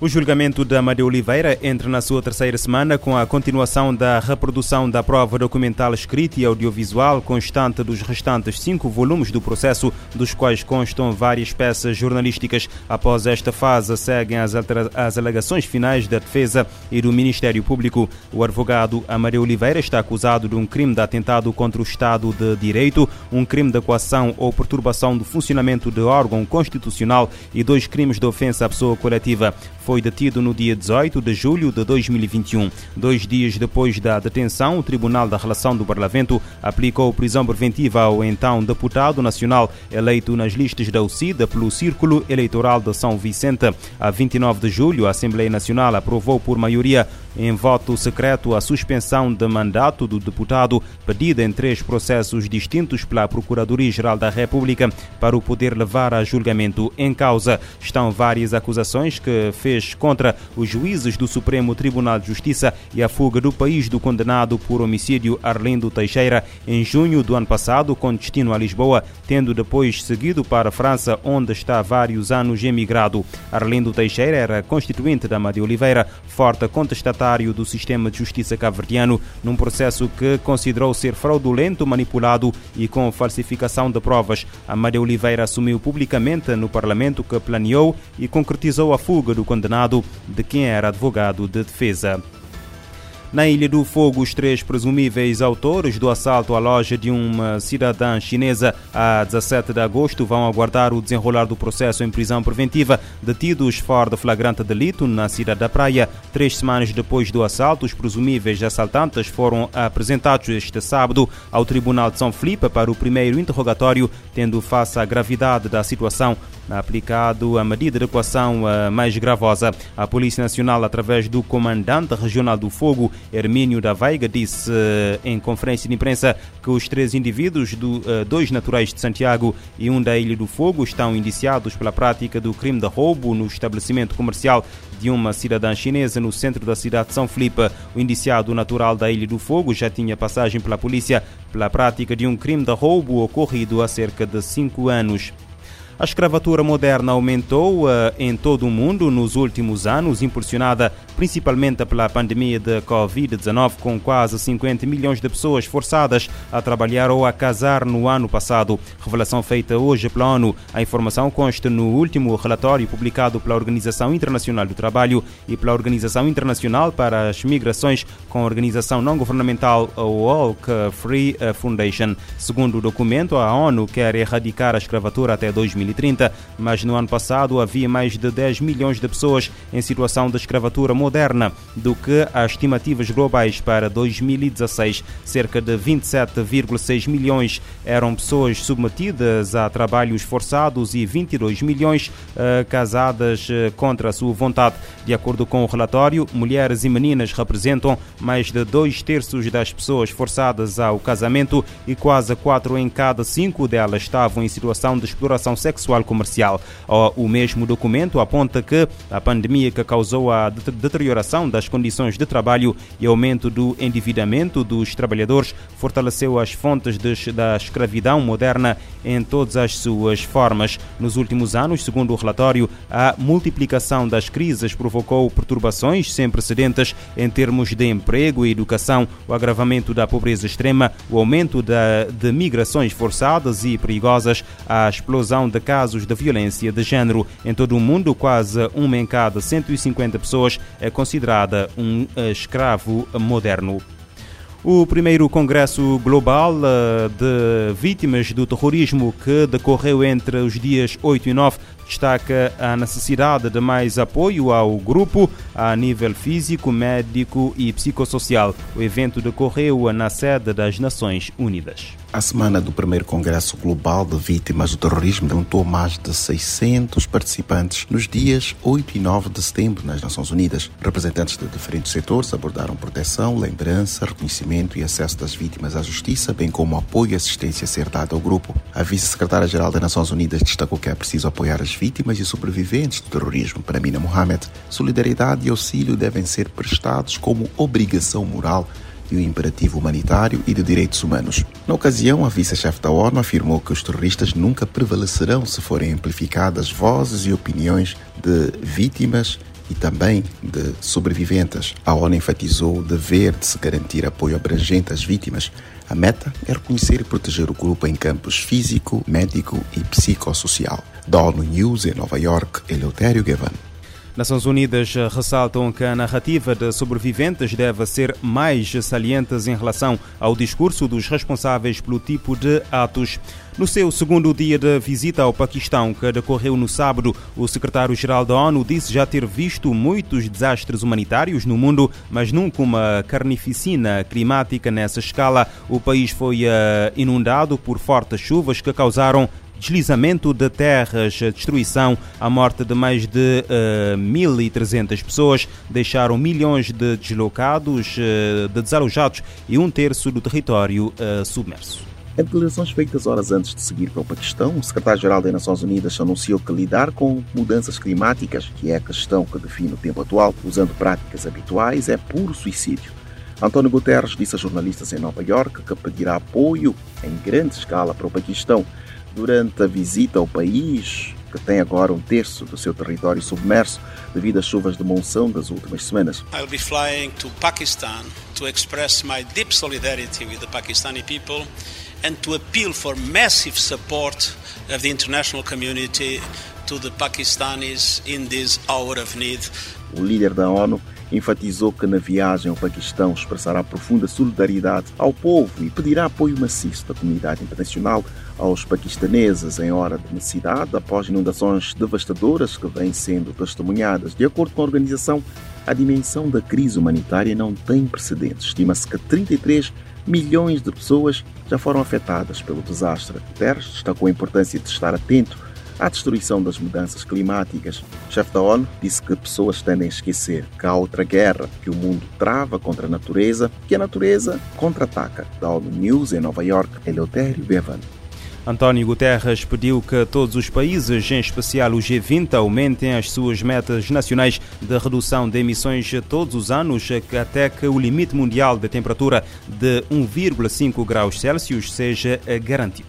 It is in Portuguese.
O julgamento de Amadeu Oliveira entra na sua terceira semana com a continuação da reprodução da prova documental escrita e audiovisual constante dos restantes cinco volumes do processo, dos quais constam várias peças jornalísticas. Após esta fase, seguem as, as alegações finais da defesa e do Ministério Público. O advogado Amadeu Oliveira está acusado de um crime de atentado contra o Estado de Direito, um crime de coação ou perturbação do funcionamento de órgão constitucional e dois crimes de ofensa à pessoa coletiva foi detido no dia 18 de julho de 2021. Dois dias depois da detenção, o Tribunal da Relação do Parlamento aplicou prisão preventiva ao então deputado nacional eleito nas listas da UCIDA pelo Círculo Eleitoral de São Vicente. A 29 de julho, a Assembleia Nacional aprovou por maioria em voto secreto a suspensão de mandato do deputado, pedida em três processos distintos pela Procuradoria-Geral da República para o poder levar a julgamento. Em causa estão várias acusações que fez contra os juízes do Supremo Tribunal de Justiça e a fuga do país do condenado por homicídio Arlindo Teixeira em junho do ano passado, com destino a Lisboa, tendo depois seguido para a França, onde está há vários anos emigrado. Arlindo Teixeira era constituinte da Maria Oliveira, forte contestatário do sistema de justiça caverdiano, num processo que considerou ser fraudulento, manipulado e com falsificação de provas. A Maria Oliveira assumiu publicamente no Parlamento que planeou e concretizou a fuga do condenado condenado, de quem era advogado de defesa. Na Ilha do Fogo, os três presumíveis autores do assalto à loja de uma cidadã chinesa a 17 de agosto vão aguardar o desenrolar do processo em prisão preventiva. Detidos fora de flagrante delito na cidade da Praia, três semanas depois do assalto, os presumíveis assaltantes foram apresentados este sábado ao Tribunal de São Felipe para o primeiro interrogatório, tendo face à gravidade da situação aplicado a medida de equação mais gravosa. A Polícia Nacional, através do comandante regional do Fogo, Hermínio da Veiga disse eh, em conferência de imprensa que os três indivíduos, do, eh, dois naturais de Santiago e um da Ilha do Fogo, estão indiciados pela prática do crime de roubo no estabelecimento comercial de uma cidadã chinesa no centro da cidade de São Felipe. O indiciado natural da Ilha do Fogo já tinha passagem pela polícia pela prática de um crime de roubo ocorrido há cerca de cinco anos. A escravatura moderna aumentou uh, em todo o mundo nos últimos anos, impulsionada principalmente pela pandemia de Covid-19, com quase 50 milhões de pessoas forçadas a trabalhar ou a casar no ano passado. Revelação feita hoje pela ONU. A informação consta no último relatório publicado pela Organização Internacional do Trabalho e pela Organização Internacional para as Migrações, com a organização não governamental Walk Free Foundation. Segundo o documento, a ONU quer erradicar a escravatura até 2020. 2030, mas no ano passado havia mais de 10 milhões de pessoas em situação de escravatura moderna, do que as estimativas globais para 2016. Cerca de 27,6 milhões eram pessoas submetidas a trabalhos forçados e 22 milhões uh, casadas uh, contra a sua vontade. De acordo com o relatório, mulheres e meninas representam mais de dois terços das pessoas forçadas ao casamento e quase quatro em cada cinco delas estavam em situação de exploração sexual sexual comercial. O mesmo documento aponta que a pandemia que causou a deterioração das condições de trabalho e aumento do endividamento dos trabalhadores fortaleceu as fontes de, da escravidão moderna em todas as suas formas. Nos últimos anos, segundo o relatório, a multiplicação das crises provocou perturbações sem precedentes em termos de emprego e educação, o agravamento da pobreza extrema, o aumento da, de migrações forçadas e perigosas, a explosão de casos de violência de género. Em todo o mundo, quase uma em cada 150 pessoas é considerada um escravo moderno. O primeiro Congresso Global eh, de Vítimas do Terrorismo, que decorreu entre os dias 8 e 9 destaca a necessidade de mais apoio ao grupo a nível físico, médico e psicossocial. O evento decorreu na sede das Nações Unidas. A semana do primeiro Congresso Global de Vítimas do Terrorismo juntou mais de 600 participantes nos dias 8 e 9 de setembro nas Nações Unidas. Representantes de diferentes setores abordaram proteção, lembrança, reconhecimento e acesso das vítimas à justiça, bem como apoio e assistência a ser dado ao grupo. A vice-secretária-geral das Nações Unidas destacou que é preciso apoiar as vítimas e sobreviventes do terrorismo. Para Mina Mohamed, solidariedade e auxílio devem ser prestados como obrigação moral e o imperativo humanitário e de direitos humanos. Na ocasião, a vice-chefe da ONU afirmou que os terroristas nunca prevalecerão se forem amplificadas vozes e opiniões de vítimas e também de sobreviventes. A ONU enfatizou o dever de se garantir apoio abrangente às vítimas. A meta é reconhecer e proteger o grupo em campos físico, médico e psicossocial. Da ONU News em Nova York, Eleutério Gavan. Nações Unidas ressaltam que a narrativa de sobreviventes deve ser mais saliente em relação ao discurso dos responsáveis pelo tipo de atos. No seu segundo dia de visita ao Paquistão, que decorreu no sábado, o secretário-geral da ONU disse já ter visto muitos desastres humanitários no mundo, mas nunca uma carnificina climática nessa escala. O país foi uh, inundado por fortes chuvas que causaram deslizamento de terras, destruição, a morte de mais de uh, eh, 1.300 pessoas, deixaram milhões de deslocados, uh, de desalojados e um terço do território uh, submerso. Em declarações feitas horas antes de seguir para o Paquistão, o secretário-geral das Nações Unidas anunciou que lidar com mudanças climáticas, que é a questão que define o tempo atual, usando práticas habituais, é puro suicídio. António Guterres disse a jornalistas em Nova York que pedirá apoio em grande escala para o Paquistão durante a visita ao país, que tem agora um terço do seu território submerso devido às chuvas de monção das últimas semanas. I'll be flying to Pakistan to express my deep solidarity with the Pakistani people and to appeal for massive support of the international community to the Pakistanis in this hour of need. O líder da ONU enfatizou que na viagem ao Paquistão expressará profunda solidariedade ao povo e pedirá apoio maciço da comunidade internacional aos paquistaneses em hora de necessidade após inundações devastadoras que vêm sendo testemunhadas. De acordo com a organização, a dimensão da crise humanitária não tem precedentes. Estima-se que 33 milhões de pessoas já foram afetadas pelo desastre. Guterres destacou a importância de estar atento à destruição das mudanças climáticas. Chefe da ONU disse que pessoas tendem a esquecer que há outra guerra que o mundo trava contra a natureza, que a natureza contra-ataca. Da ONU News em Nova York, Eleutério Bevan. António Guterres pediu que todos os países, em especial o G20, aumentem as suas metas nacionais de redução de emissões todos os anos, até que o limite mundial de temperatura de 1,5 graus Celsius seja garantido.